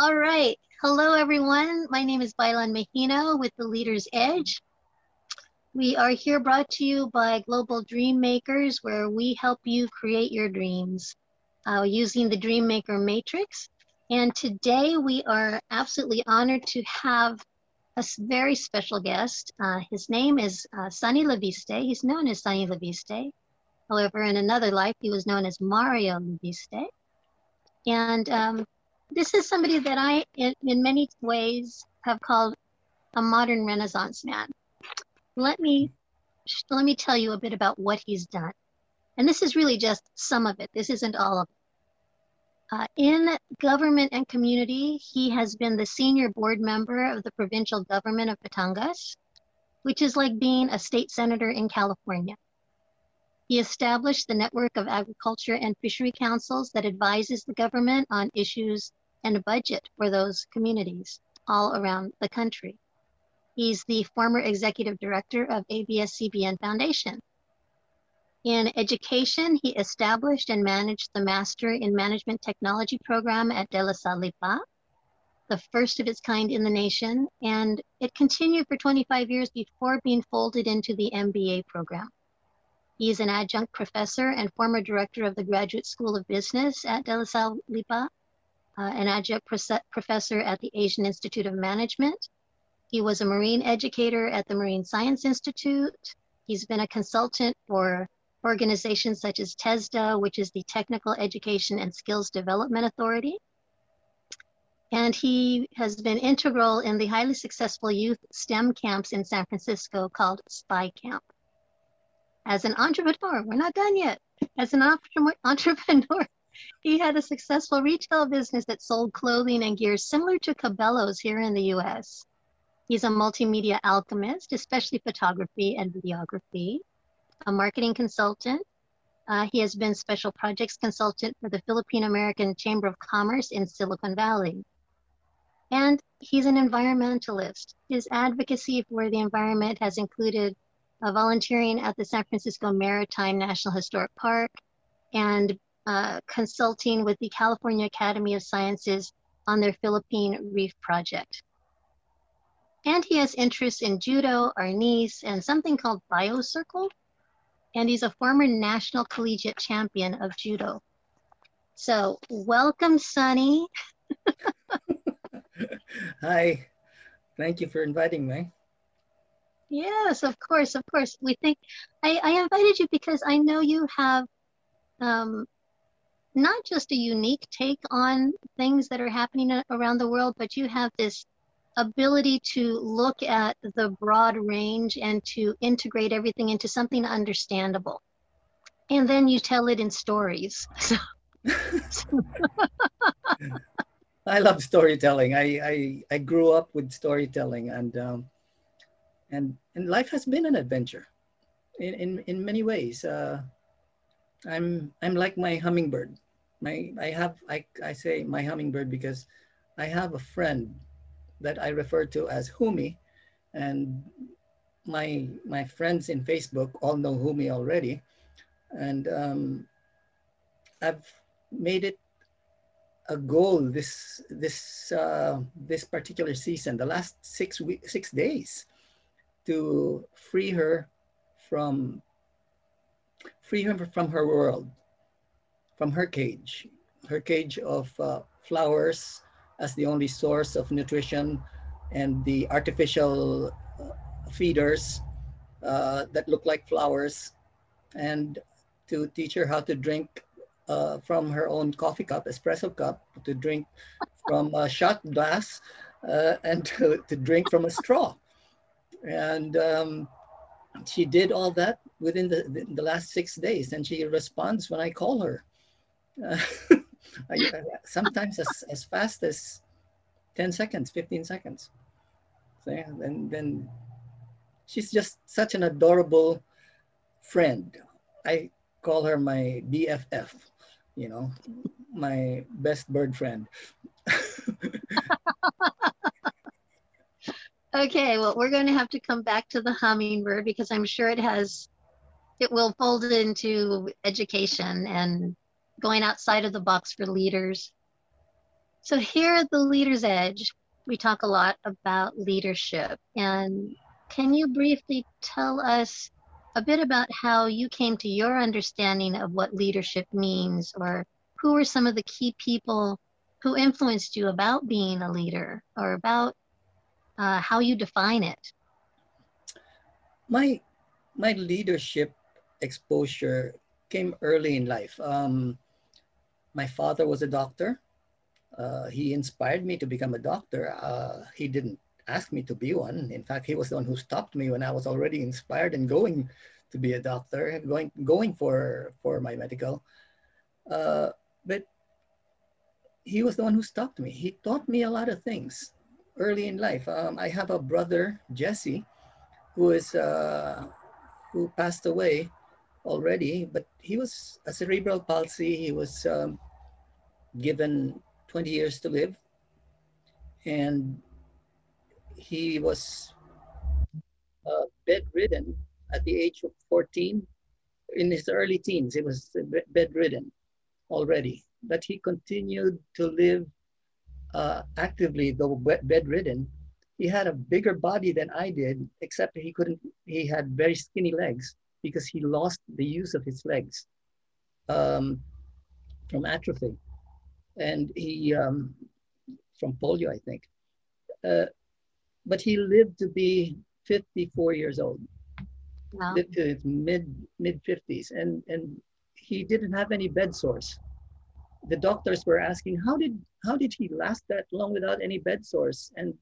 All right. Hello, everyone. My name is Bailan Mahino with The Leader's Edge. We are here brought to you by Global Dream Makers, where we help you create your dreams uh, using the Dream Maker Matrix. And today we are absolutely honored to have a very special guest. Uh, his name is uh, Sanny Leviste. He's known as Sanny Leviste. However, in another life, he was known as Mario Leviste. And um, this is somebody that I, in, in many ways, have called a modern Renaissance man. Let me let me tell you a bit about what he's done. And this is really just some of it. This isn't all of it. Uh, in government and community, he has been the senior board member of the provincial government of Batangas, which is like being a state senator in California. He established the network of agriculture and fishery councils that advises the government on issues and a budget for those communities all around the country. He's the former executive director of ABS-CBN Foundation. In education, he established and managed the Master in Management Technology program at De La Salle Lipa, the first of its kind in the nation, and it continued for 25 years before being folded into the MBA program. He is an adjunct professor and former director of the Graduate School of Business at De La Salle Lipa uh, an adjunct professor at the Asian Institute of Management. He was a marine educator at the Marine Science Institute. He's been a consultant for organizations such as TESDA, which is the Technical Education and Skills Development Authority. And he has been integral in the highly successful youth STEM camps in San Francisco called SPY Camp. As an entrepreneur, we're not done yet. As an entrepreneur, he had a successful retail business that sold clothing and gear similar to Cabela's here in the US. He's a multimedia alchemist, especially photography and videography, a marketing consultant. Uh, he has been special projects consultant for the Philippine American Chamber of Commerce in Silicon Valley. And he's an environmentalist. His advocacy for the environment has included uh, volunteering at the San Francisco Maritime National Historic Park and uh, consulting with the California Academy of Sciences on their Philippine Reef Project. And he has interests in judo, arnis, and something called BioCircle. And he's a former national collegiate champion of judo. So, welcome, Sanny. Hi. Thank you for inviting me. Yes, of course, of course. We think I, I invited you because I know you have um, not just a unique take on things that are happening around the world, but you have this ability to look at the broad range and to integrate everything into something understandable. And then you tell it in stories. So. I love storytelling. I, I, I grew up with storytelling and um, and and life has been an adventure in, in, in many ways. Uh, I'm I'm like my hummingbird. My I have I, I say my hummingbird because I have a friend that I refer to as Humi, and my my friends in Facebook all know Humi already, and um, I've made it a goal this this uh, this particular season, the last six week, six days, to free her from free her from her world, from her cage, her cage of uh, flowers as the only source of nutrition and the artificial uh, feeders uh, that look like flowers and to teach her how to drink uh, from her own coffee cup, espresso cup, to drink from a shot glass uh, and to, to drink from a straw. And um, she did all that within the, the, the, last six days and she responds when I call her. Uh, sometimes as, as fast as 10 seconds, 15 seconds. So, yeah, and then she's just such an adorable friend. I call her my BFF, you know, my best bird friend. Okay, well, we're going to have to come back to the hummingbird because I'm sure it has, it will fold into education and going outside of the box for leaders. So here at the Leader's Edge, we talk a lot about leadership. And can you briefly tell us a bit about how you came to your understanding of what leadership means, or who were some of the key people who influenced you about being a leader, or about uh, how you define it? My my leadership exposure came early in life. Um, my father was a doctor. Uh, he inspired me to become a doctor. Uh, he didn't ask me to be one. In fact, he was the one who stopped me when I was already inspired and going to be a doctor, going going for for my medical. Uh, but he was the one who stopped me. He taught me a lot of things early in life. Um, I have a brother, Jesse, who is uh, who passed away already, but he was a cerebral palsy. He was um, given 20 years to live, and he was uh, bedridden at the age of 14. In his early teens, he was bedridden already, but he continued to live uh, actively, though bedridden. He had a bigger body than I did, except he couldn't, he had very skinny legs because he lost the use of his legs um, from atrophy. And he, um, from polio, I think. Uh, but he lived to be 54 years old, wow. lived to his mid mid 50s, and and he didn't have any bed sores. The doctors were asking, how did how did he last that long without any bed sores? And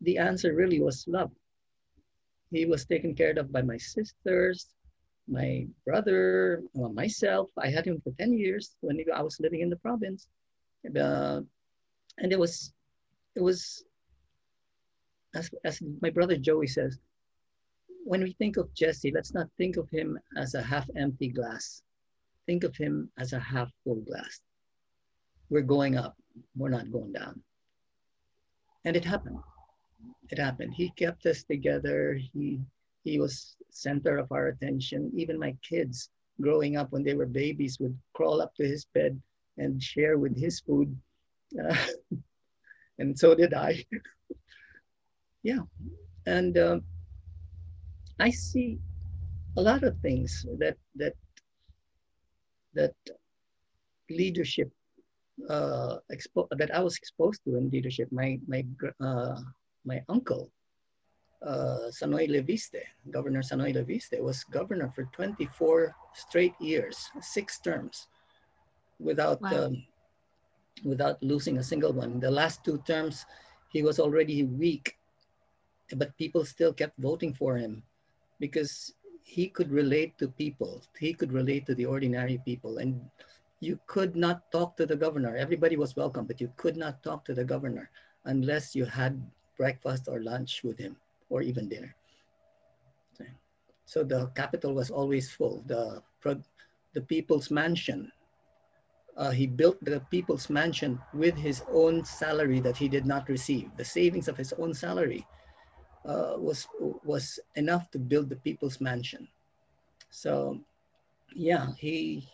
the answer really was love. He was taken care of by my sisters, my brother, well, myself. I had him for 10 years when I was living in the province. Uh, and it was, it was, as, as my brother Joey says, when we think of Jesse, let's not think of him as a half empty glass. Think of him as a half full glass. We're going up, we're not going down. And it happened it happened. He kept us together. He he was center of our attention. Even my kids growing up when they were babies would crawl up to his bed and share with his food. Uh, and so did I. yeah. And um, I see a lot of things that that that leadership uh, expo- that I was exposed to in leadership. My my uh, my uncle, uh, Sanoy Leviste, Governor Sanoy Leviste, was governor for 24 straight years, six terms, without wow. um, without losing a single one. The last two terms, he was already weak, but people still kept voting for him because he could relate to people. He could relate to the ordinary people, and you could not talk to the governor. Everybody was welcome, but you could not talk to the governor unless you had breakfast or lunch with him or even dinner. So the capital was always full. The, the people's mansion, uh, he built the people's mansion with his own salary that he did not receive. The savings of his own salary uh, was, was enough to build the people's mansion. So yeah, he,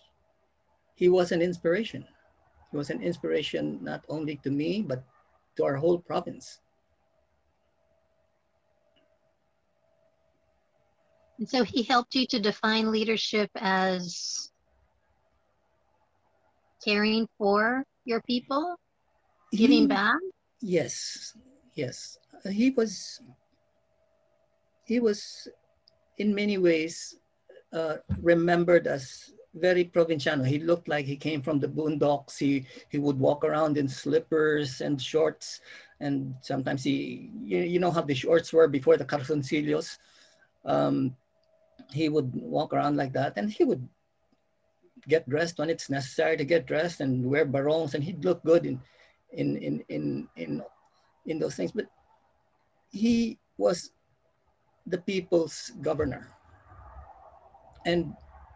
he was an inspiration. He was an inspiration not only to me, but to our whole province. And so he helped you to define leadership as caring for your people, giving he, back? Yes, yes. He was, he was in many ways uh, remembered as very provinciano. He looked like he came from the boondocks. He, he would walk around in slippers and shorts. And sometimes he, you, you know how the shorts were before the calzoncillos. Um, he would walk around like that and he would get dressed when it's necessary to get dressed and wear barongs and he'd look good in in in in in, in those things. But he was the people's governor and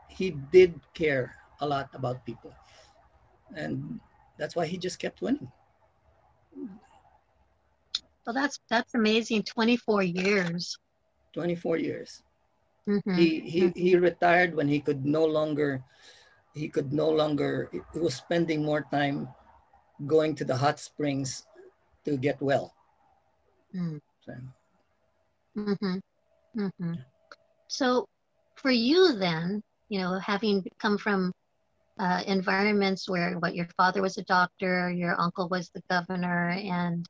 he did care a lot about people. And that's why he just kept winning. Well that's that's amazing. 24 years. 24 years Mm-hmm. He, he, mm-hmm. he retired when he could no longer, he could no longer, he was spending more time going to the hot springs to get well. Mm. So. Mm-hmm. Mm-hmm. So, for you then, you know, having come from uh, environments where what your father was a doctor, your uncle was the governor, and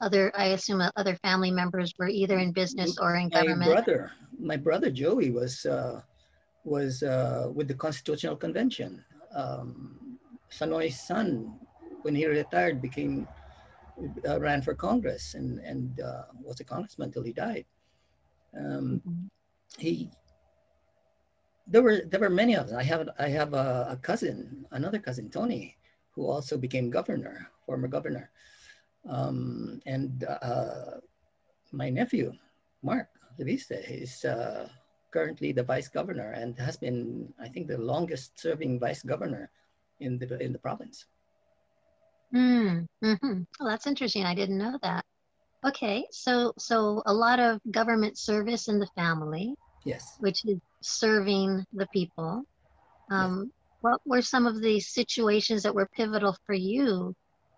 other, I assume, uh, other family members were either in business or in government. My brother, my brother Joey was uh, was uh, with the Constitutional Convention. Um, Sanoy's son, when he retired, became uh, ran for Congress and and uh, was a congressman until he died. Um, mm-hmm. He there were there were many of them. I have I have a, a, cousin, another cousin, Tony, who also became governor, former governor, um, and uh, my nephew, Mark Leviste, is uh, currently the vice governor and has been, I think, the longest serving vice governor in the in the province. Mm, hmm Oh, that's interesting. I didn't know that. Okay, so so a lot of government service in the family. Yes. Which is serving the people. Um, yes. What were some of the situations that were pivotal for you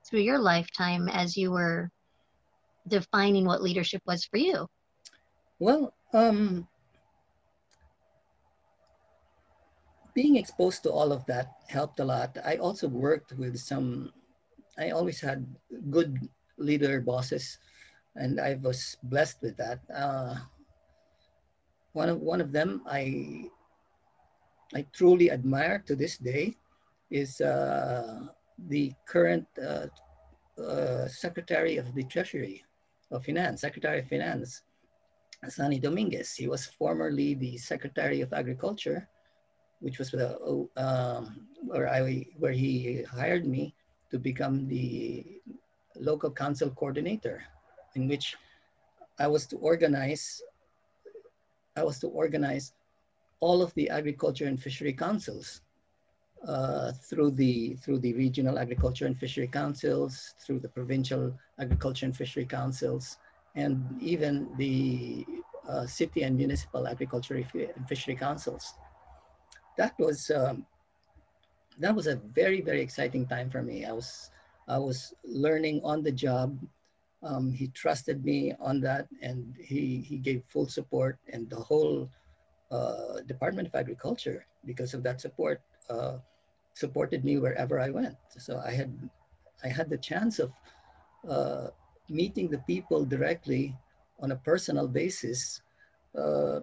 through your lifetime as you were defining what leadership was for you? Well, um, being exposed to all of that helped a lot. I also worked with some, I always had good leader bosses, and I was blessed with that. Uh, one of one of them I I truly admire to this day is uh, the current uh, uh, Secretary of the Treasury of Finance, Secretary of Finance, Sonny Dominguez. He was formerly the Secretary of Agriculture, which was the um, where I where he hired me to become the local council coordinator, in which I was to organize I was to organize all of the agriculture and fishery councils uh, through the through the regional agriculture and fishery councils, through the provincial agriculture and fishery councils, and even the uh, city and municipal agriculture and fishery councils. That was um, that was a very very exciting time for me. I was I was learning on the job um, he trusted me on that and he, he gave full support and the whole uh, Department of Agriculture, because of that support, uh, supported me wherever I went. So I had, I had the chance of uh, meeting the people directly on a personal basis uh,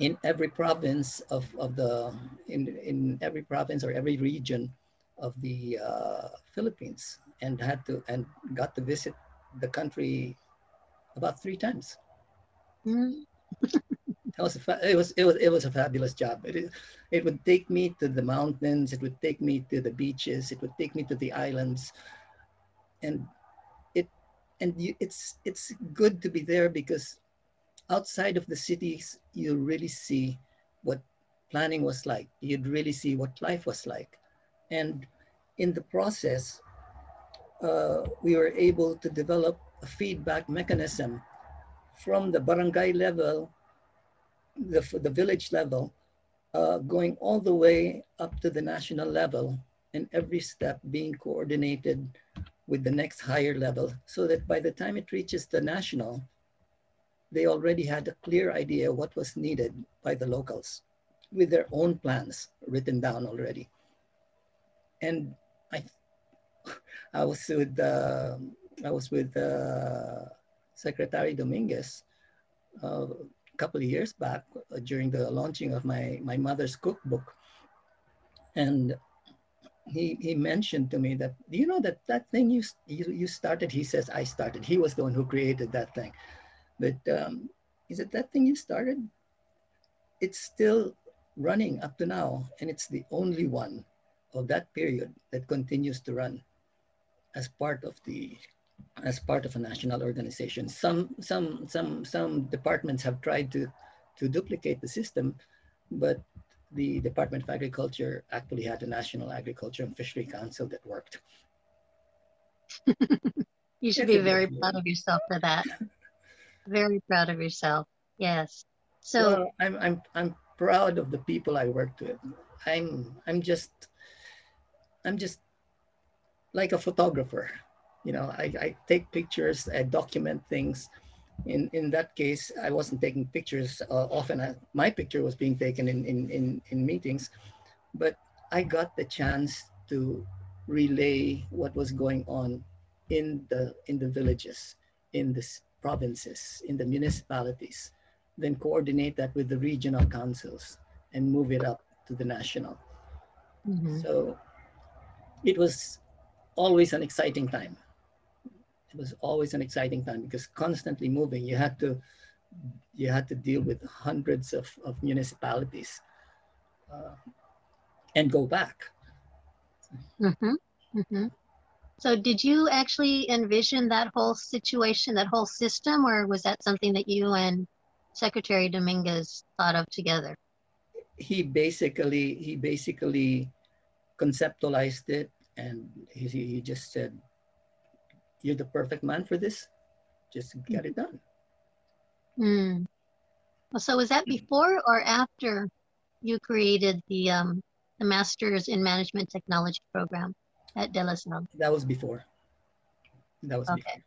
in every province of, of the, in, in every province or every region of the uh, Philippines and had to and got to visit the country about three times. Mm. that was a it was it was it was a fabulous job. It it would take me to the mountains. It would take me to the beaches. It would take me to the islands, and it and you, it's it's good to be there because outside of the cities you really see what planning was like. You'd really see what life was like, and in the process, uh, we were able to develop a feedback mechanism from the barangay level, the, the village level, uh, going all the way up to the national level, and every step being coordinated with the next higher level, so that by the time it reaches the national, they already had a clear idea what was needed by the locals with their own plans written down already. And I I was with uh, I was with uh, Secretary Dominguez uh, a couple of years back uh, during the launching of my my mother's cookbook, and he he mentioned to me that do you know that that thing you you, you started? He says I started. He was the one who created that thing, but um, is it that thing you started? It's still running up to now, and it's the only one of that period that continues to run as part of the as part of a national organization. Some some some some departments have tried to to duplicate the system, but the Department of Agriculture actually had a National Agriculture and Fishery Council that worked. you should be very proud of yourself for that. very proud of yourself. Yes. So well, I'm I'm I'm proud of the people I worked with. I'm I'm just I'm just like a photographer. You know, I, I take pictures, I document things. In in that case, I wasn't taking pictures. Uh, often, I, my picture was being taken in, in in in meetings, but I got the chance to relay what was going on in the in the villages, in the provinces, in the municipalities, then coordinate that with the regional councils and move it up to the national. Mm-hmm. So it was always an exciting time. Was always an exciting time because constantly moving, you had to you had to deal with hundreds of, of municipalities uh, and go back. Mm-hmm. Mm-hmm. So, did you actually envision that whole situation, that whole system, or was that something that you and Secretary Dominguez thought of together? He basically he basically conceptualized it, and he, he just said, "You're the perfect man for this. Just get it done." Mm. So, was that before or after you created the um, the Masters in Management Technology program at De La Salle? That was before. That was okay. Before.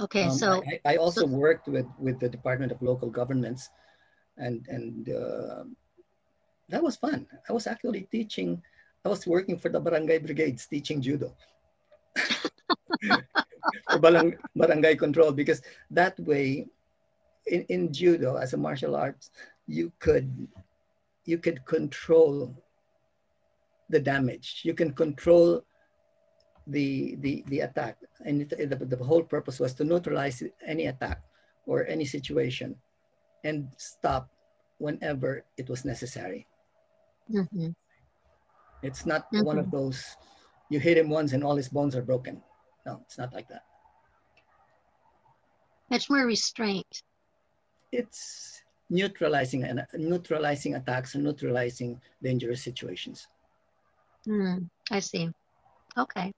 Okay, um, so I, I also so, worked with with the Department of Local Governments, and and uh, that was fun. I was actually teaching. I was working for the barangay brigades teaching judo. For barang, barangay control because that way, in, in judo as a martial arts, you could you could control the damage. You can control the, the, the attack. And it, the, the whole purpose was to neutralize any attack or any situation and stop whenever it was necessary. Mm-hmm. It's not mm-hmm. one of those, you hit him once and all his bones are broken. No, it's not like that. Much more restraint. It's neutralizing and neutralizing attacks and neutralizing dangerous situations. Mm, I see. Okay.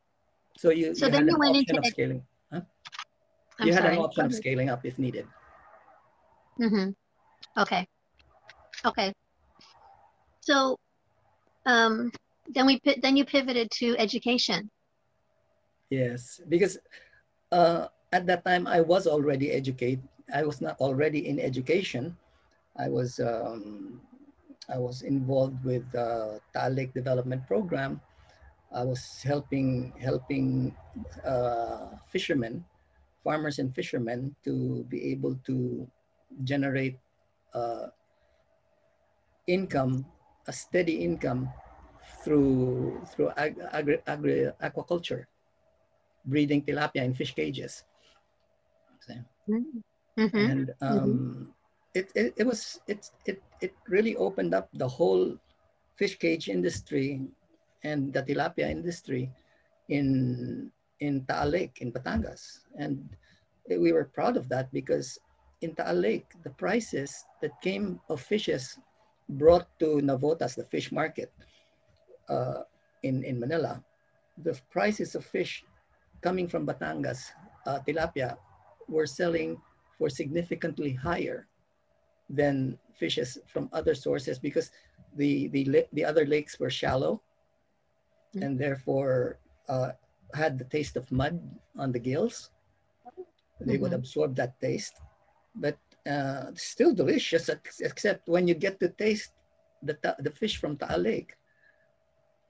So you, so you then you went into of scaling. Huh? you had sorry. an option of scaling up if needed. Mm-hmm. Okay. Okay. So um, then we then you pivoted to education. Yes, because uh, at that time I was already educated. I was not already in education. I was um, I was involved with uh, Taal Lake Development Program, I was helping helping uh, fishermen, farmers and fishermen to be able to generate uh, income, a steady income through through ag, agri, agri, aquaculture, breeding tilapia in fish cages. Mm-hmm. And um, mm-hmm. it, it, it was it, it it really opened up the whole fish cage industry and the tilapia industry in in Taal Lake in Batangas. And we were proud of that because in Taal Lake, the prices that came of fishes brought to Navotas, the fish market uh, in, in Manila, the prices of fish coming from Batangas, uh, tilapia, were selling for significantly higher than fishes from other sources because the, the, the other lakes were shallow and therefore uh, had the taste of mud on the gills. They mm-hmm. would absorb that taste, but uh, still delicious, except when you get to taste the, the fish from Taal Lake,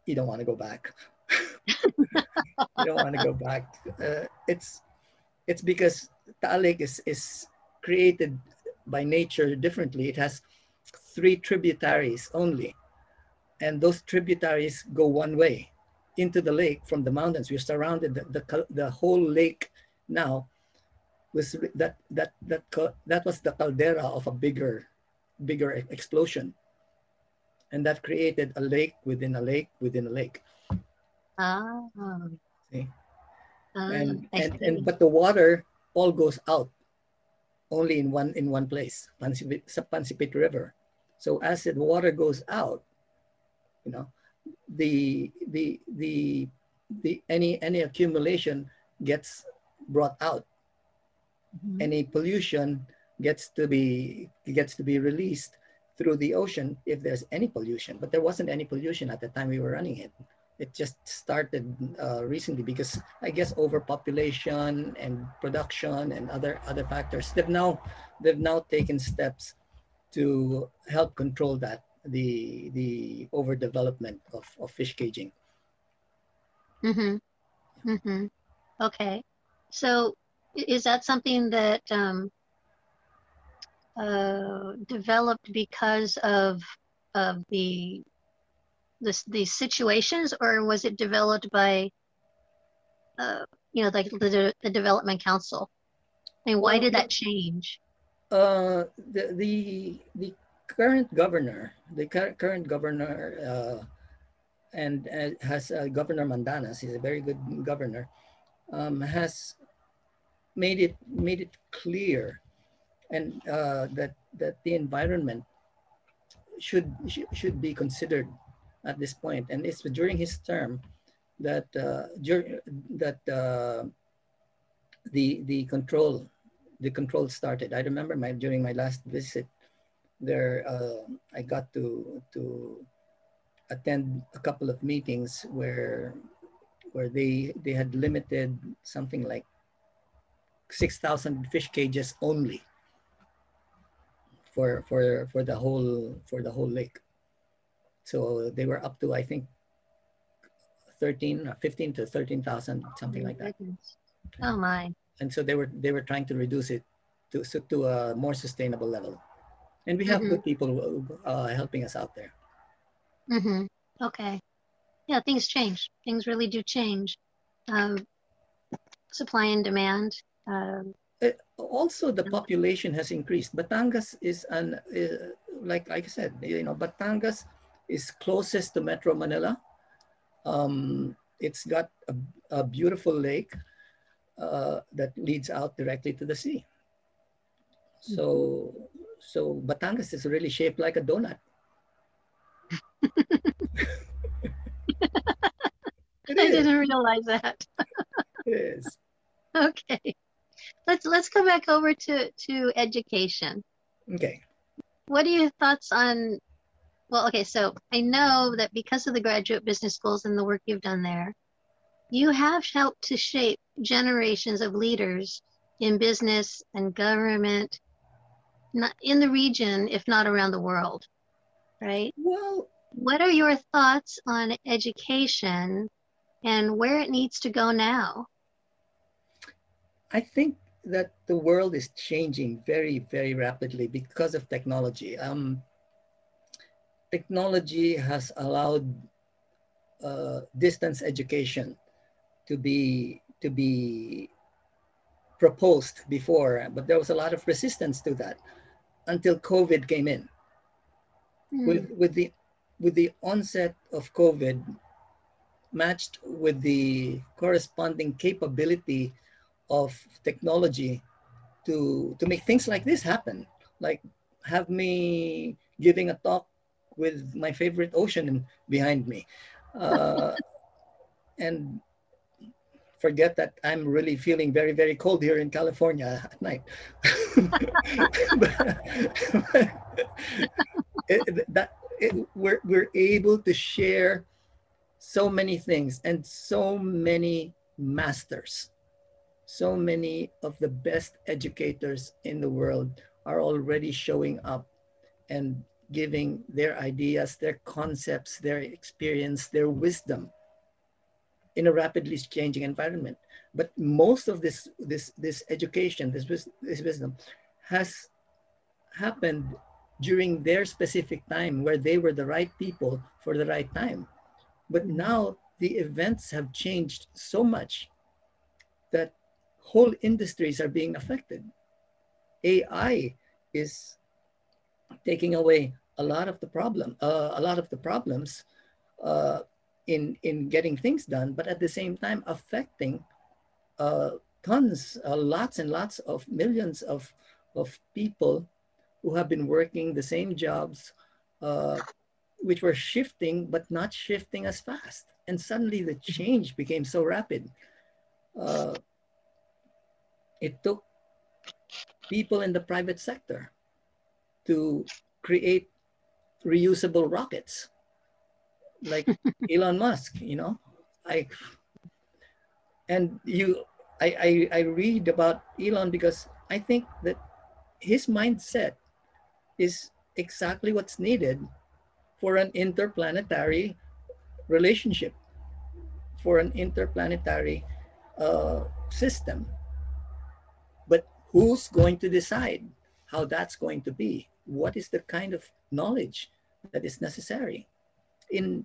you don't want to go back. you don't want to go back. Uh, it's it's because Taal Lake is, is created by nature differently. It has three tributaries only, and those tributaries go one way into the lake from the mountains. We're surrounded the, the, the whole lake now was that that that that was the caldera of a bigger bigger explosion and that created a lake within a lake within a lake. Ah. See? Ah, and, and and but the water all goes out only in one in one place Pansipit, Pansipit river. So as the water goes out you know the the the the any any accumulation gets brought out. Mm-hmm. any pollution gets to be gets to be released through the ocean if there's any pollution but there wasn't any pollution at the time we were running it it just started uh, recently because I guess overpopulation and production and other other factors. They've now they've now taken steps to help control that the the overdevelopment of, of fish caging. Mm-hmm. Mm-hmm. Okay. So is that something that um, uh, developed because of of the this these situations, or was it developed by uh, you know like the the development council? I mean, why did that change? Uh, the the the current governor, the current governor, uh, and uh, has uh, Governor Mandanas. He's a very good governor. Um, has made it made it clear, and uh, that that the environment should should be considered at this point. And it's during his term that uh, that uh, the the control the control started. I remember my during my last visit there, uh, I got to to attend a couple of meetings where where they they had limited something like six thousand fish cages only for for for the whole for the whole lake. So they were up to I think 13 15 to 13,000 something like that. Oh my. And so they were they were trying to reduce it to to a more sustainable level. And we have mm-hmm. good people uh, helping us out there. Mhm. Okay. Yeah, things change. Things really do change. Um, supply and demand. Um, uh, also, the population has increased. Batangas is an uh, like like I said, you know, Batangas is closest to Metro Manila. Um, it's got a, a beautiful lake uh, that leads out directly to the sea. So, so Batangas is really shaped like a donut. I didn't realize that. yes. Okay. Let's let's come back over to to education. Okay. What are your thoughts on well, okay, so I know that because of the graduate business schools and the work you've done there, you have helped to shape generations of leaders in business and government not in the region, if not around the world, right? Well, what are your thoughts on education and where it needs to go now? I think that the world is changing very, very rapidly because of technology. Um, technology has allowed uh, distance education to be to be proposed before, but there was a lot of resistance to that until COVID came in. Mm. With with the with the onset of COVID, matched with the corresponding capability of technology to to make things like this happen, like have me giving a talk with my favorite ocean behind me. Uh, and forget that I'm really feeling very, very cold here in California at night. it, that, it, we're, we're able to share so many things and so many masters. So many of the best educators in the world are already showing up and giving their ideas, their concepts, their experience, their wisdom in a rapidly changing environment. But most of this, this, this education, this, this wisdom has happened during their specific time where they were the right people for the right time. But now the events have changed so much that whole industries are being affected. AI is taking away a lot of the problem, uh, a lot of the problems uh, in in getting things done, but at the same time affecting uh, tons, uh, lots and lots of millions of of people who have been working the same jobs, uh, which were shifting but not shifting as fast. And suddenly the change became so rapid. It took people in the private sector to create reusable rockets like Elon Musk, you know, I and you I, I I read about Elon because I think that his mindset is exactly what's needed for an interplanetary relationship, for an interplanetary uh, system. Who's going to decide how that's going to be? What is the kind of knowledge that is necessary? In,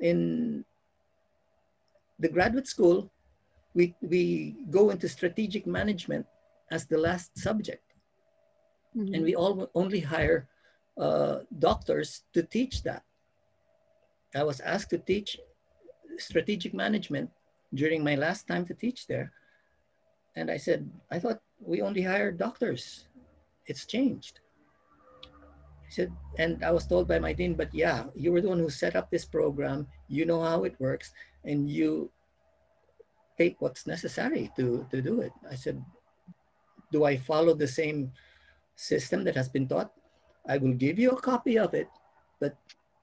in the graduate school, we, we go into strategic management as the last subject. Mm-hmm. And we all only hire uh, doctors to teach that. I was asked to teach strategic management during my last time to teach there. And I said, I thought we only hired doctors. It's changed. He said, and I was told by my dean, but yeah, you were the one who set up this program. You know how it works, and you take what's necessary to, to do it. I said, do I follow the same system that has been taught? I will give you a copy of it, but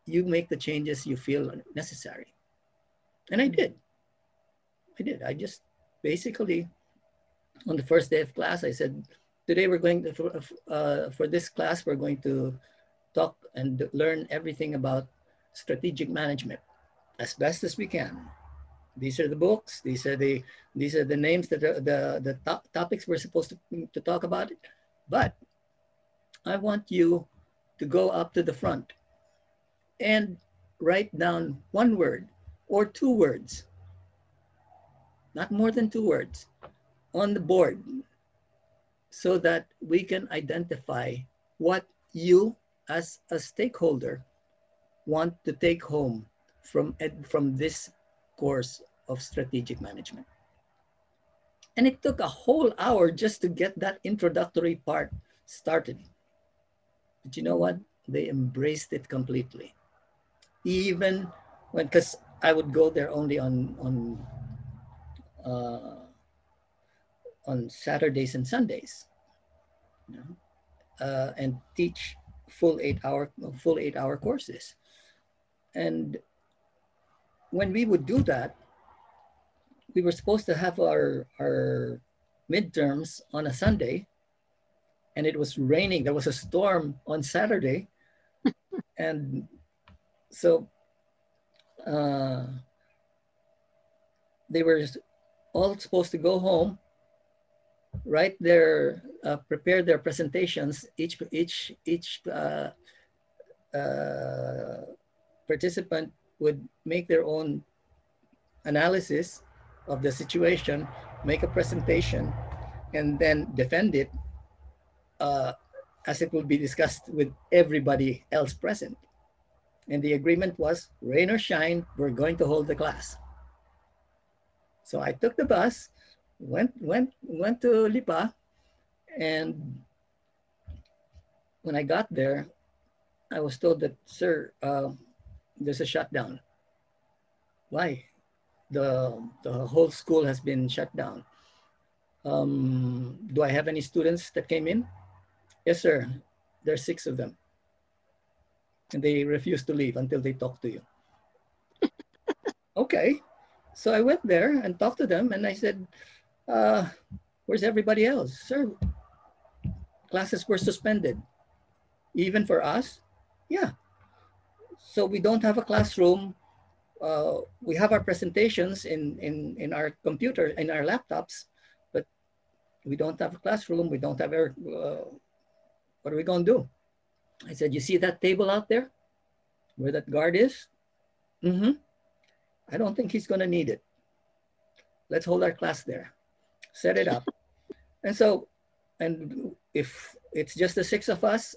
you make the changes you feel necessary. And I did. I did. I just basically, on the first day of class, I said, today we're going to, for, uh, for this class, we're going to talk and learn everything about strategic management as best as we can. These are the books. These are the these are the names that the the, the top topics we're supposed to, to talk about it. But I want you to go up to the front and write down one word or two words, not more than two words, on the board so that we can identify what you as a stakeholder want to take home from, from this course of strategic management. And it took a whole hour just to get that introductory part started. But you know what? They embraced it completely. Even when, because I would go there only on on uh, on Saturdays and Sundays, you know, uh, and teach full eight hour full eight hour courses. And when we would do that, we were supposed to have our, our midterms on a Sunday, and it was raining. There was a storm on Saturday. and so uh, they were all supposed to go home, write their, uh, prepare their presentations. Each, each, each uh, uh participant would make their own analysis of the situation, make a presentation, and then defend it uh, as it will be discussed with everybody else present. And the agreement was rain or shine, we're going to hold the class. So I took the bus, went, went, went to Lipa, and when I got there, I was told that, sir, uh, there's a shutdown. Why? The, the whole school has been shut down. Um, do I have any students that came in? Yes, sir. There are six of them. And they refuse to leave until they talk to you. okay. So I went there and talked to them and I said, uh, where's everybody else? Sir, classes were suspended. Even for us? Yeah. So we don't have a classroom. Uh, we have our presentations in, in, in our computer, in our laptops, but we don't have a classroom. We don't have our, uh, what are we going to do? I said, you see that table out there where that guard is? Mm-hmm. I don't think he's going to need it. Let's hold our class there. Set it up. and so, and if it's just the six of us,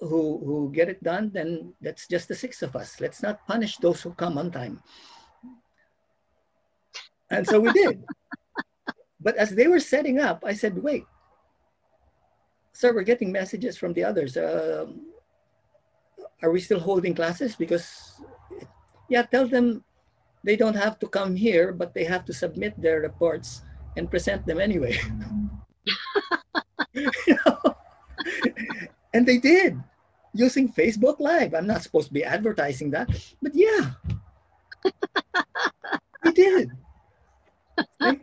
who who get it done, then that's just the six of us. Let's not punish those who come on time. And so we did. but as they were setting up, I said, wait, sir, we're getting messages from the others. Uh, are we still holding classes? Because, yeah, tell them they don't have to come here, but they have to submit their reports and present them anyway. you know? and they did using Facebook Live. I'm not supposed to be advertising that, but yeah, We did. and,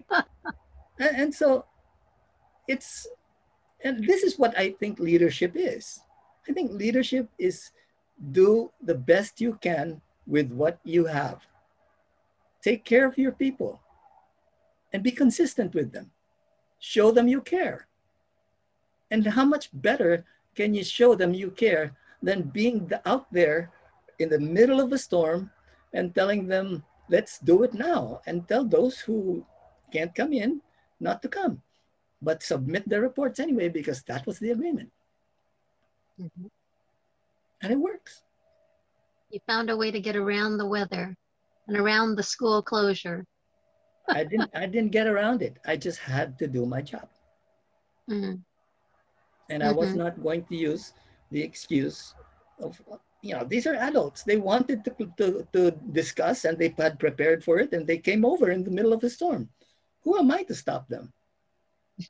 and so it's, and this is what I think leadership is. I think leadership is do the best you can with what you have. Take care of your people and be consistent with them. Show them you care. And how much better can you show them you care than being out there in the middle of a storm and telling them, let's do it now, and tell those who can't come in not to come, but submit their reports anyway because that was the agreement. Mm-hmm. And it works. You found a way to get around the weather and around the school closure. I didn't I didn't get around it. I just had to do my job. Mm-hmm. And I mm-hmm. was not going to use the excuse of you know these are adults they wanted to, to, to discuss and they had prepared for it and they came over in the middle of a storm who am i to stop them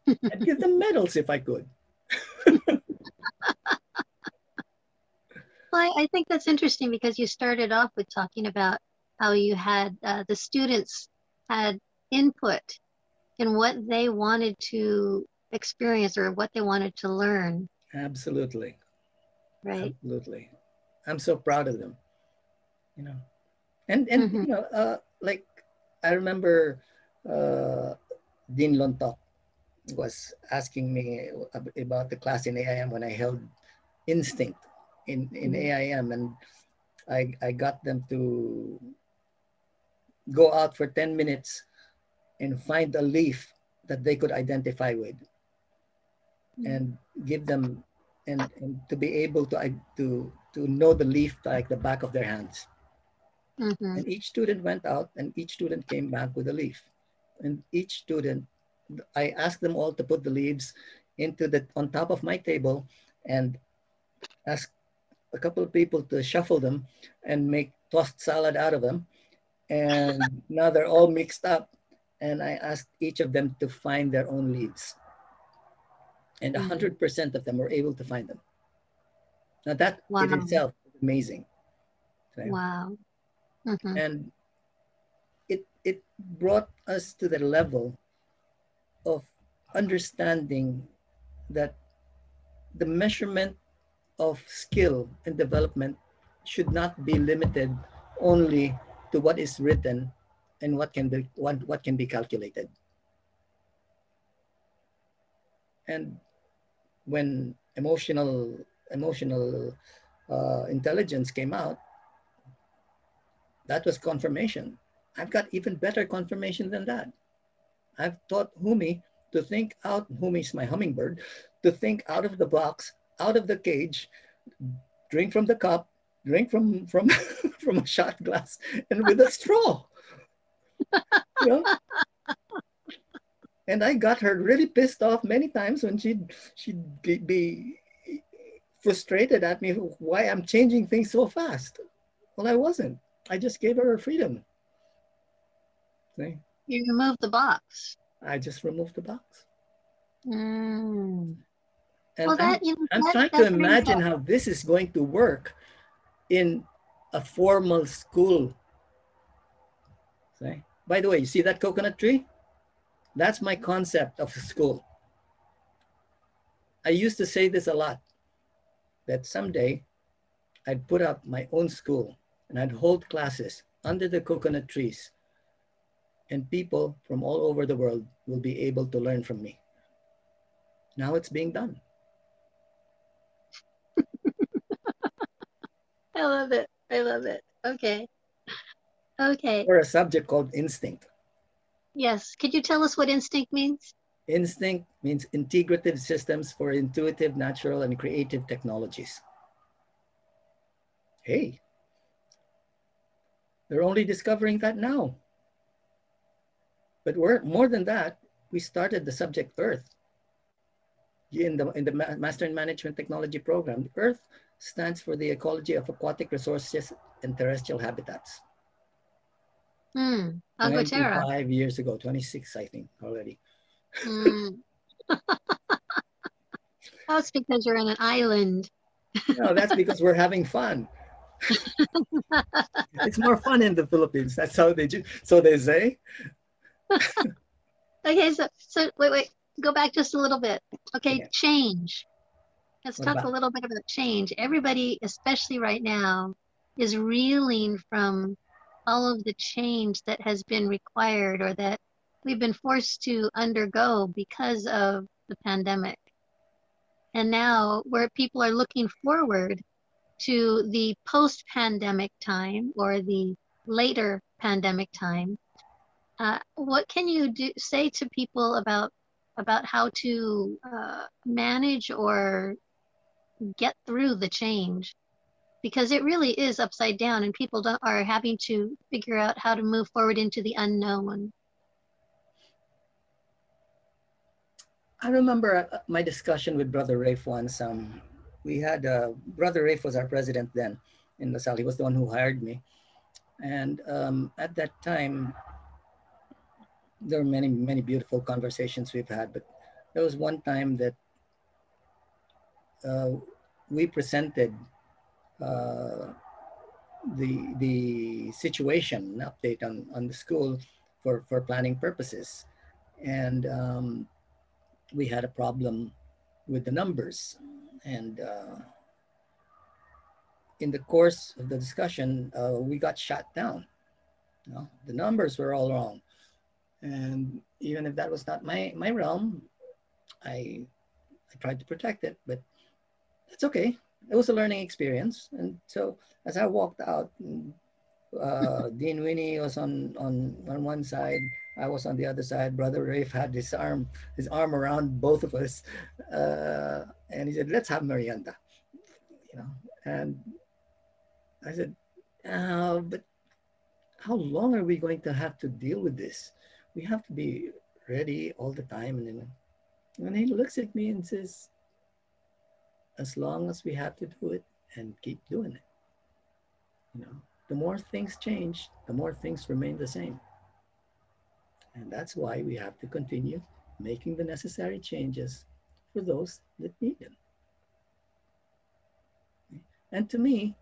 i'd give them medals if i could well I, I, think that's interesting because you started off with talking about how you had uh, the students had input in what they wanted to experience or what they wanted to learn absolutely right absolutely I'm so proud of them. You know, and and mm-hmm. you know, uh, like I remember uh, Dean Lontok was asking me about the class in AIM when I held instinct in in mm-hmm. AIM, and I I got them to go out for 10 minutes and find a leaf that they could identify with mm-hmm. and give them and, and to be able to to to know the leaf like the back of their hands. Mm-hmm. And each student went out and each student came back with a leaf. And each student, I asked them all to put the leaves into the on top of my table and ask a couple of people to shuffle them and make tossed salad out of them. And now they're all mixed up. And I asked each of them to find their own leaves. And 100% mm-hmm. of them were able to find them. Now that wow. in itself is amazing. Wow. Mm-hmm. And it it brought us to the level of understanding that the measurement of skill and development should not be limited only to what is written and what can be what, can be calculated. And when emotional emotional uh, intelligence came out, that was confirmation. I've got even better confirmation than that. I've taught Humi to think out, Humi's my hummingbird, to think out of the box, out of the cage, drink from the cup, drink from from from a shot glass, and with a straw. you know? And I got her really pissed off many times when she'd she'd be frustrated at me why I'm changing things so fast. Well, I wasn't. I just gave her her freedom. See? You removed the box. I just removed the box. Mm. And well, that, I'm, you know, I'm that, trying to imagine how this is going to work in a formal school. See? By the way, you see that coconut tree? That's my concept of school. I used to say this a lot that someday I'd put up my own school and I'd hold classes under the coconut trees and people from all over the world will be able to learn from me. Now it's being done. I love it. I love it. Okay. Okay. Or a subject called instinct. Yes. Could you tell us what instinct means? Instinct means integrative systems for intuitive, natural, and creative technologies. Hey, they're only discovering that now. But we're, more than that, we started the subject Earth. In the, in the Master in Management Technology program, Earth stands for the ecology of aquatic resources and terrestrial habitats. Hmm. 25 years ago, 26, I think, already. Mm. that's because you're on an island. no, that's because we're having fun. it's more fun in the Philippines. That's how they do. So they say. okay, so so wait, wait, go back just a little bit. Okay, yeah. change. Let's what talk about? a little bit about change. Everybody, especially right now, is reeling from all of the change that has been required or that we've been forced to undergo because of the pandemic. And now, where people are looking forward to the post pandemic time or the later pandemic time, uh, what can you do, say to people about about how to uh, manage or get through the change because it really is upside down and people are having to figure out how to move forward into the unknown. I remember uh, my discussion with brother rafe once um, we had uh, brother rafe was our president then in La Salle he was the one who hired me. And um, at that time there were many many beautiful conversations we've had but there was one time that uh, we presented uh, the the situation an update on on the school for for planning purposes. And um, we had a problem with the numbers. And uh, in the course of the discussion uh, we got shot down. You know, the numbers were all wrong. And even if that was not my my realm i i tried to protect it but that's okay. It was a learning experience. And so as I walked out, uh, Dean Winnie was on, on, on one side, I was on the other side. Brother Rafe had his arm, his arm around both of us. Uh, and he said, let's have merienda, you know, and I said, uh, but how long are we going to have to deal with this? We have to be ready all the time. And then, and he looks at me and says, as long as we have to do it and keep doing it. You know, the more things change, the more things remain the same. And that's why we have to continue making the necessary changes for those that need them. And to me,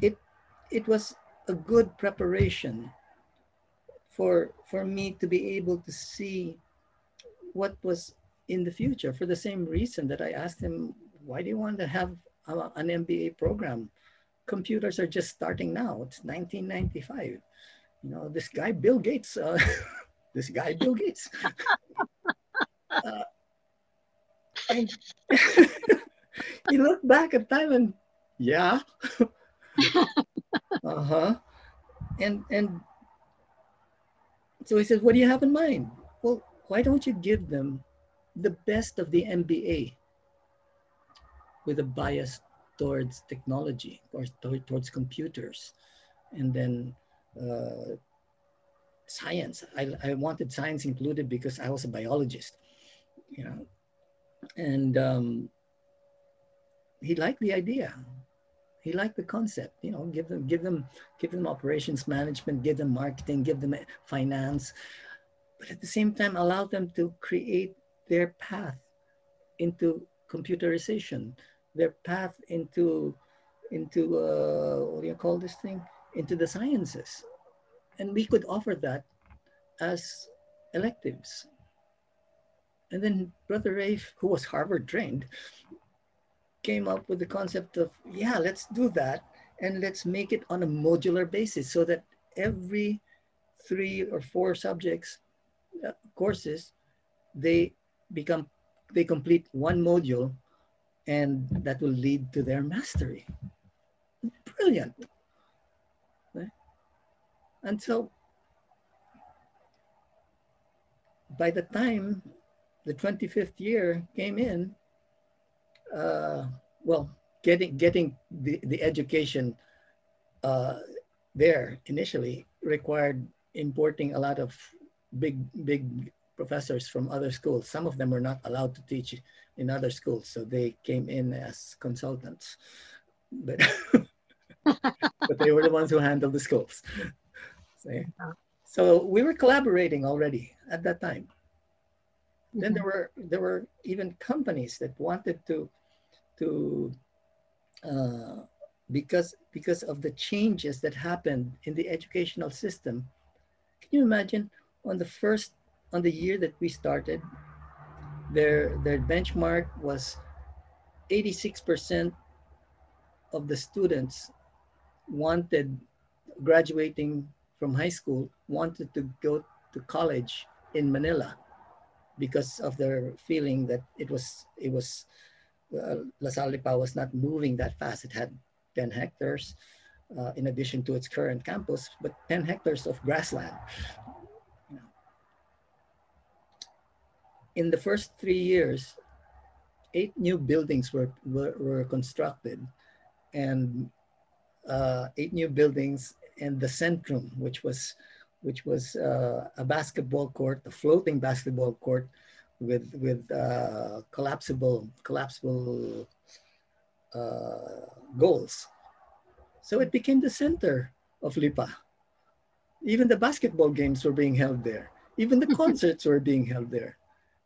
it it was a good preparation for for me to be able to see what was in the future for the same reason that I asked him why do you want to have a, an MBA program? Computers are just starting now. It's 1995. You know, this guy, Bill Gates, uh, this guy, Bill Gates. uh, and you look back at time and yeah. uh-huh. And and so he says, what do you have in mind? Well, why don't you give them the best of the MBA with a bias towards technology or towards computers. And then uh, science. I, I wanted science included because I was a biologist, you know. And um, he liked the idea. He liked the concept, you know, give them, give them, give them operations management, give them marketing, give them finance, but at the same time, allow them to create their path into computerization, their path into into uh, what do you call this thing? Into the sciences. And we could offer that as electives. And then brother rafe who was harvard trained came up with the concept of yeah let's do that and let's make it on a modular basis so that every three or four subjects uh, courses they become they complete one module and that will lead to their mastery. Brilliant. And so by the time the 25th year came in, uh, well, getting getting the, the education uh, there initially required importing a lot of big big professors from other schools. Some of them were not allowed to teach in other schools, so they came in as consultants. But, but they were the ones who handled the schools. So, so we were collaborating already at that time. Mm-hmm. Then there were there were even companies that wanted to to uh, because because of the changes that happened in the educational system. Can you imagine on the first on the year that we started, their their benchmark was 86% of the students wanted graduating from high school wanted to go to college in Manila because of their feeling that it was it was uh, La was not moving that fast. It had 10 hectares uh, in addition to its current campus, but 10 hectares of grassland. In the first three years, eight new buildings were, were, were constructed and uh, eight new buildings and the centrum, which was which was uh, a basketball court, a floating basketball court with with uh, collapsible collapsible uh, goals. So it became the center of Lipa. Even the basketball games were being held there. Even the concerts were being held there.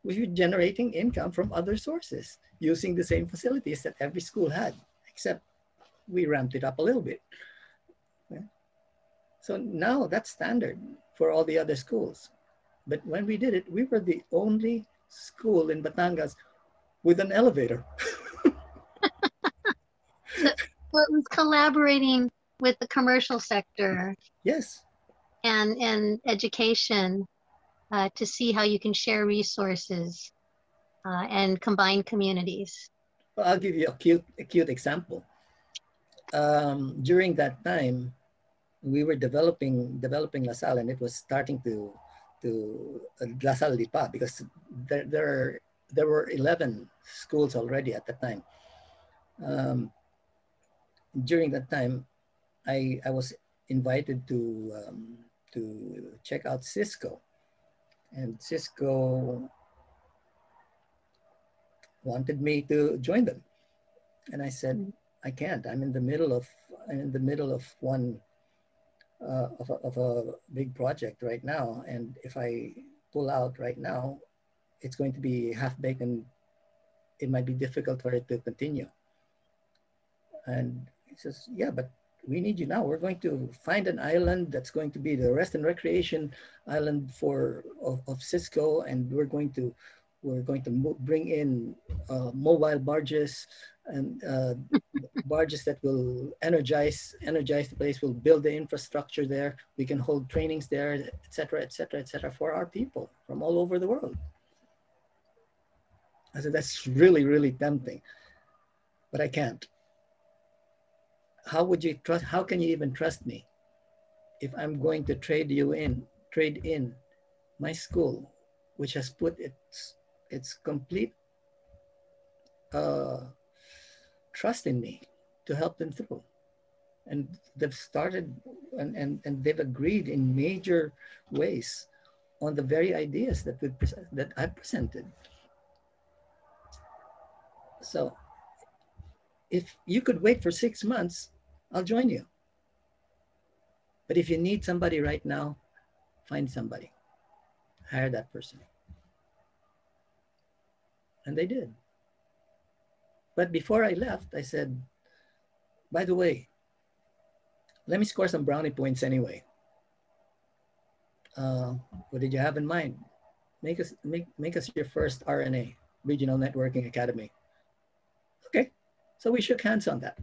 We were generating income from other sources using the same facilities that every school had, except we ramped it up a little bit. So now that's standard for all the other schools. But when we did it, we were the only school in Batangas with an elevator. so it was collaborating with the commercial sector. Yes. And and education uh, to see how you can share resources uh, and combine communities. Well, I'll give you a cute a cute example. Um, during that time, we were developing developing La Salle, and it was starting to to uh, La Salle Lipa because there there there were 11 schools already at that time. Um, during that time, I I was invited to um, to check out Cisco, and Cisco wanted me to join them, and I said I can't. I'm in the middle of I'm in the middle of one uh, of, a, of a big project right now. And if I pull out right now, it's going to be half baked and it might be difficult for it to continue. And he says, yeah, but we need you now. We're going to find an island that's going to be the rest and recreation island for of, of Cisco, and we're going to we're going to bring in uh, mobile barges and uh, barges that will energize energize the place. We'll build the infrastructure there. We can hold trainings there, etc., etc., etc., for our people from all over the world. I said that's really really tempting, but I can't. How would you trust? How can you even trust me if I'm going to trade you in trade in my school, which has put its its complete uh, trust in me to help them through. And they've started and, and, and they've agreed in major ways on the very ideas that we that I presented. So if you could wait for six months, I'll join you. But if you need somebody right now, find somebody. Hire that person. And they did. But before I left, I said, by the way, let me score some brownie points anyway. Uh, what did you have in mind? Make us make make us your first RNA, Regional Networking Academy. Okay, so we shook hands on that.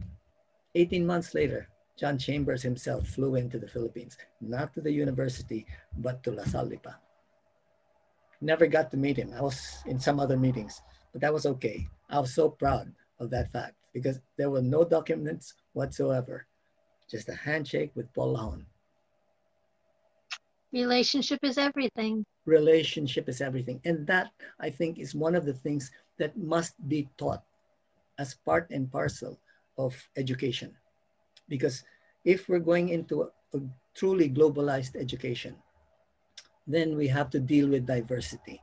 18 months later, John Chambers himself flew into the Philippines, not to the university, but to La Salle Lipa. Never got to meet him. I was in some other meetings, but that was okay. I was so proud of that fact because there were no documents whatsoever, just a handshake with Paul Lahon. Relationship is everything. Relationship is everything. And that, I think, is one of the things that must be taught as part and parcel of education. Because if we're going into a, a truly globalized education, then we have to deal with diversity.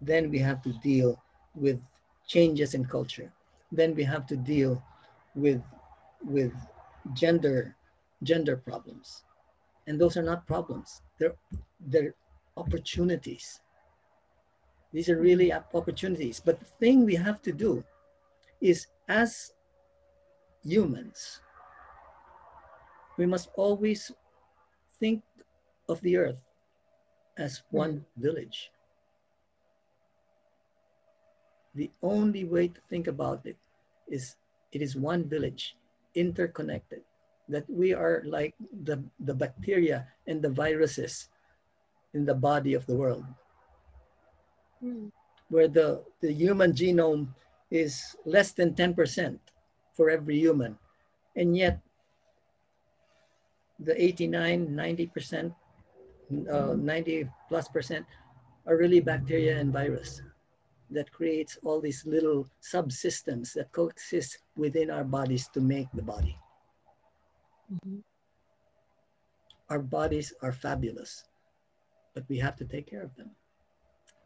Then we have to deal with changes in culture. Then we have to deal with with gender gender problems. And those are not problems. They're they're opportunities. These are really mm-hmm. opportunities. But the thing we have to do is as humans We must always think of the earth as one mm-hmm. village. The only way to think about it is it is one village, interconnected, that we are like the, the bacteria and the viruses in the body of the world. Mm. Where the, the human genome is less than 10% for every human. And yet, the 89, 90%, uh, 90 plus percent are really bacteria and virus that creates all these little subsystems that coexist within our bodies to make the body. Mm-hmm. Our bodies are fabulous, but we have to take care of them.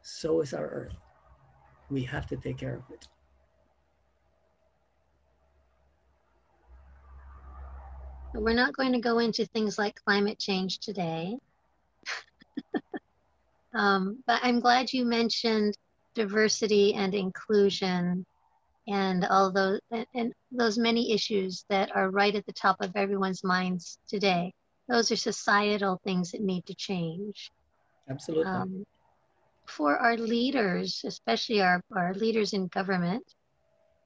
So is our earth. We have to take care of it. We're not going to go into things like climate change today. um, but I'm glad you mentioned diversity and inclusion and all those and those many issues that are right at the top of everyone's minds today. Those are societal things that need to change. Absolutely. Um, for our leaders especially our, our leaders in government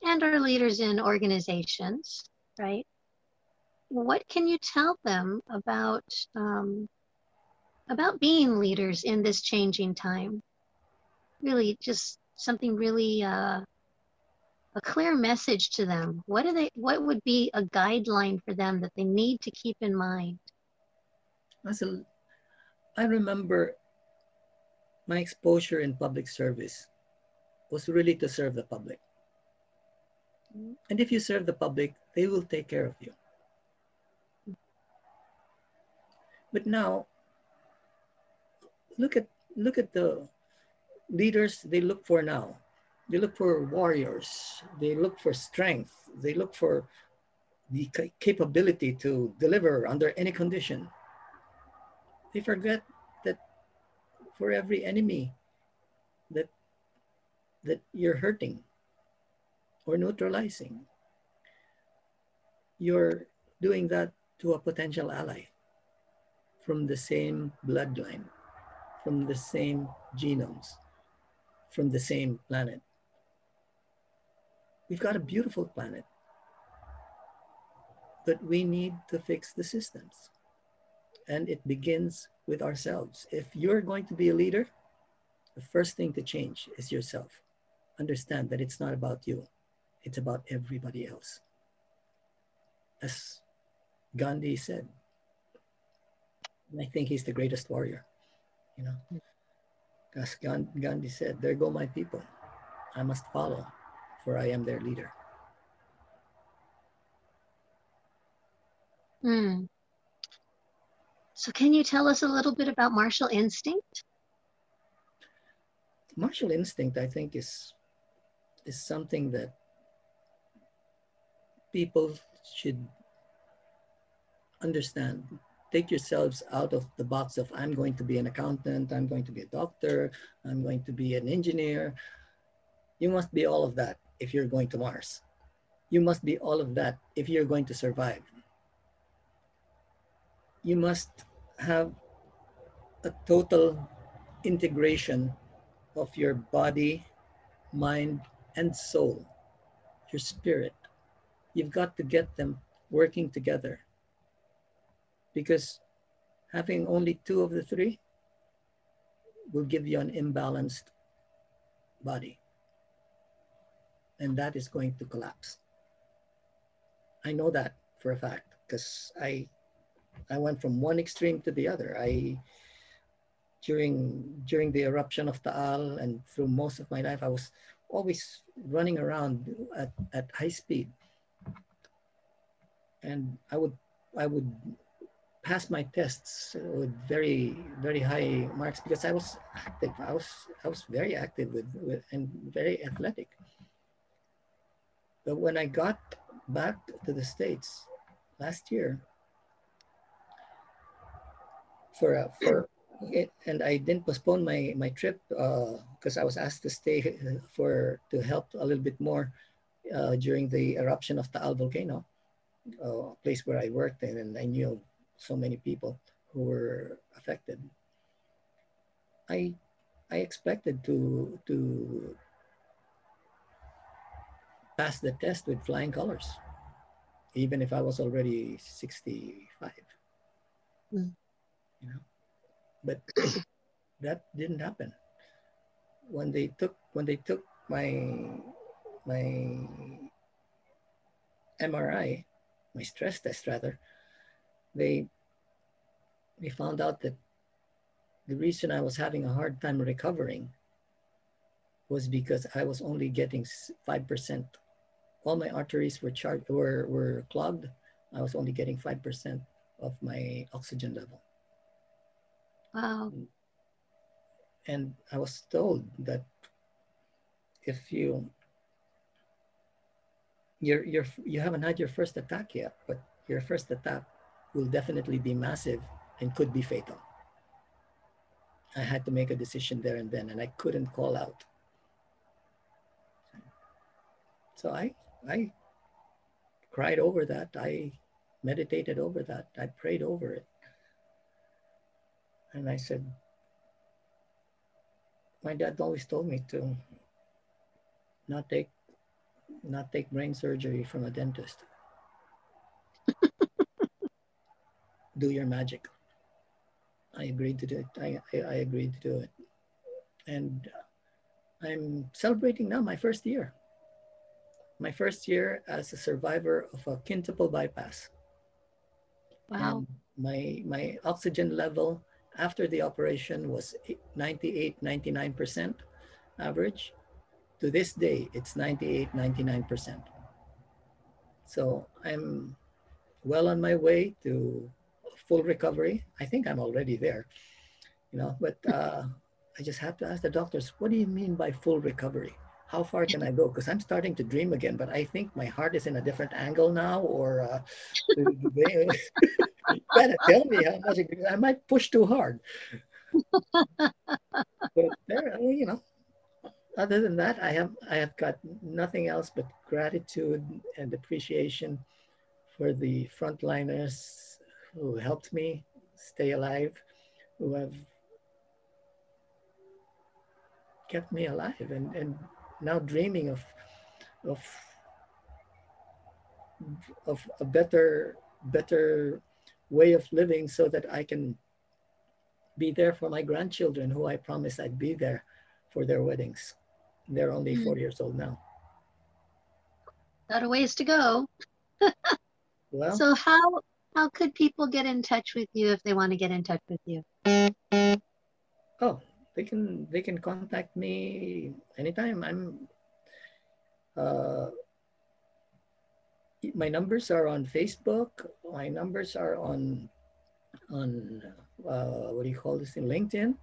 and our leaders in organizations right what can you tell them about um, about being leaders in this changing time really just something really uh, a clear message to them. What do they? What would be a guideline for them that they need to keep in mind? As a, I remember my exposure in public service was really to serve the public. Mm-hmm. And if you serve the public, they will take care of you. But now, look at look at the leaders they look for now. They look for warriors. They look for strength. They look for the capability to deliver under any condition. They forget that for every enemy that that you're hurting or neutralizing, you're doing that to a potential ally from the same bloodline, from the same genomes from the same planet. We've got a beautiful planet, but we need to fix the systems. And it begins with ourselves. If you're going to be a leader, the first thing to change is yourself. Understand that it's not about you, it's about everybody else. As Gandhi said, I think he's the greatest warrior, you know. As Gandhi said, There go my people. I must follow, for I am their leader. Hmm. So, can you tell us a little bit about martial instinct? Martial instinct, I think, is is something that people should understand take yourselves out of the box of I'm going to be an accountant, I'm going to be a doctor, I'm going to be an engineer. You must be all of that if you're going to Mars. You must be all of that if you're going to survive. You must have a total integration of your body, mind, and soul, your spirit. You've got to get them working together because having only two of the three will give you an imbalanced body. And that is going to collapse. I know that for a fact because I I went from one extreme to the other. I during during the eruption of Taal and through most of my life, I was always running around at, at high speed. And I would I would passed my tests with very very high marks because I was active. I was I was very active with, with and very athletic. But when I got back to the states last year for uh, for it, and I didn't postpone my my trip because uh, I was asked to stay for to help a little bit more uh, during the eruption of Taal volcano uh, place where I worked in, and I knew so many people who were affected. I I expected to to pass the test with flying colors, even if I was already 65. Mm. You know, but that didn't happen. When they took when they took my my MRI, my stress test rather, they they found out that the reason I was having a hard time recovering was because I was only getting five percent. All my arteries were charged were were clogged. I was only getting five percent of my oxygen level. Wow. And I was told that if you you're, you're, you haven't had your first attack yet, but your first attack will definitely be massive and could be fatal. I had to make a decision there and then, and I couldn't call out. So I, I cried over that. I meditated over that. I prayed over it. And I said, my dad always told me to not take not take brain surgery from a dentist. Do your magic. I agreed to do it. I, I, I agreed to do it. And uh, I'm celebrating now my first year. My first year as a survivor of a quintuple bypass. Wow. And my, my oxygen level after the operation was 98, 99% average to this day, it's 98, 99%. So I'm well on my way to full recovery. I think I'm already there, you know, but uh, I just have to ask the doctors, what do you mean by full recovery? How far can I go? Because I'm starting to dream again, but I think my heart is in a different angle now, or uh, they, gotta tell me how much I might push too hard. but there, you know, other than that, I have I have got nothing else but gratitude and appreciation for the frontliners who helped me stay alive, who have kept me alive and, and now dreaming of of of a better better way of living so that I can be there for my grandchildren who I promised I'd be there for their weddings. They're only mm. four years old now. Got a ways to go. well, so how how could people get in touch with you if they want to get in touch with you? Oh, they can they can contact me anytime. I'm uh, my numbers are on Facebook. My numbers are on on uh, what do you call this in LinkedIn,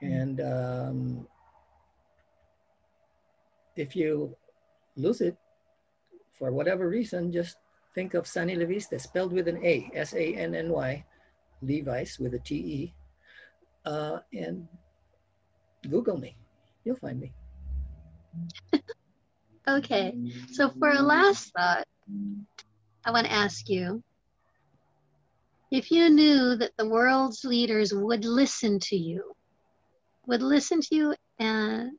and um, if you lose it for whatever reason, just think of Sanny Leviste, spelled with an A, S A N N Y, Levi's with a T E, uh, and Google me. You'll find me. okay, so for a last thought, I want to ask you if you knew that the world's leaders would listen to you, would listen to you and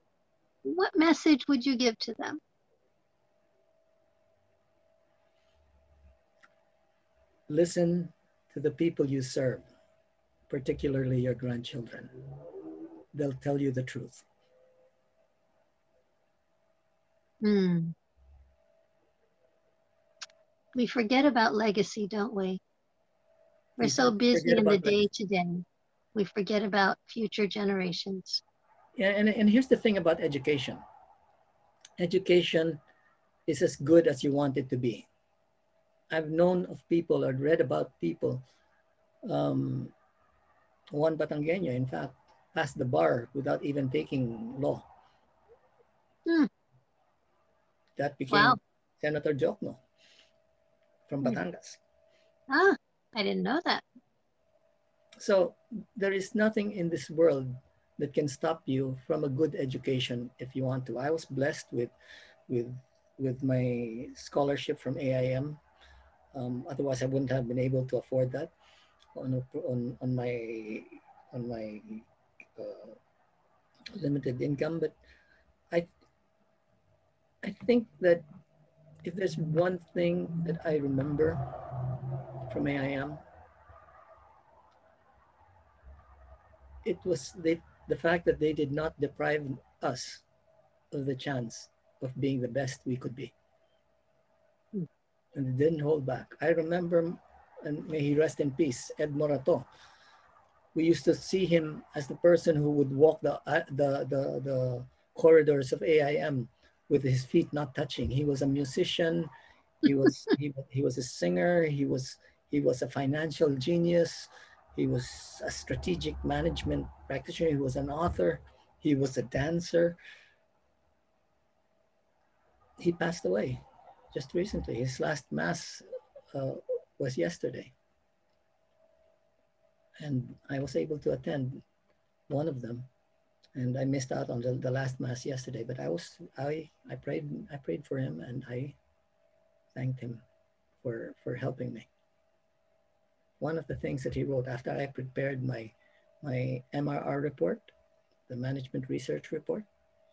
what message would you give to them? Listen to the people you serve, particularly your grandchildren. They'll tell you the truth. Hmm. We forget about legacy, don't we? We're we so busy in the day to day. We forget about future generations Yeah, and, and here's the thing about education education is as good as you want it to be i've known of people or read about people um, one Batangueño, in fact, passed the bar without even taking law. Hmm. That became wow. Senator Diokno from hmm. Batangas. Ah, I didn't know that. So there is nothing in this world that can stop you from a good education if you want to. I was blessed with with with my scholarship from AIM. Um, otherwise, I wouldn't have been able to afford that on on on my on my uh, limited income. But I I think that if there's one thing that I remember from AIM, it was the the fact that they did not deprive us of the chance of being the best we could be. And they didn't hold back. I remember, and may he rest in peace, Ed Morato. We used to see him as the person who would walk the, uh, the, the, the corridors of AIM with his feet not touching. He was a musician. He was, he, he was a singer. He was, he was a financial genius. He was a strategic management practitioner. He was an author. He was a dancer. He passed away just recently. His last mass uh, was yesterday. And I was able to attend one of them. And I missed out on the, the last mass yesterday, but I was I I prayed I prayed for him and I thanked him for for helping me one of the things that he wrote after I prepared my, my MRR report, the management research report,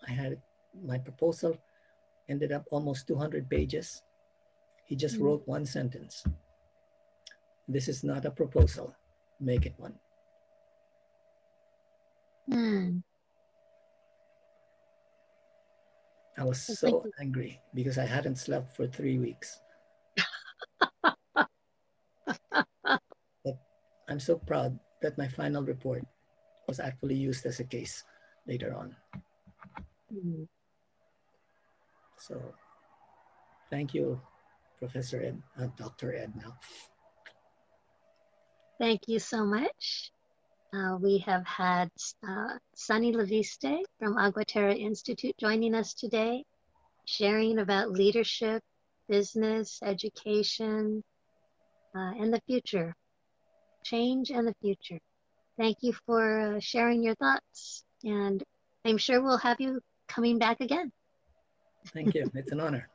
I had my proposal ended up almost 200 pages. He just mm. wrote one sentence. This is not a proposal, make it one. Mm. I was so angry because I hadn't slept for three weeks. but I'm so proud that my final report was actually used as a case later on. Mm-hmm. So thank you, Professor Ed, uh, Dr. Ed now. Thank you so much. Uh, we have had uh, Sanny Leviste from Aguaterra Institute joining us today, sharing about leadership, business, education, uh, and the future change and the future. Thank you for uh, sharing your thoughts, and I'm sure we'll have you coming back again. Thank you. It's an honor.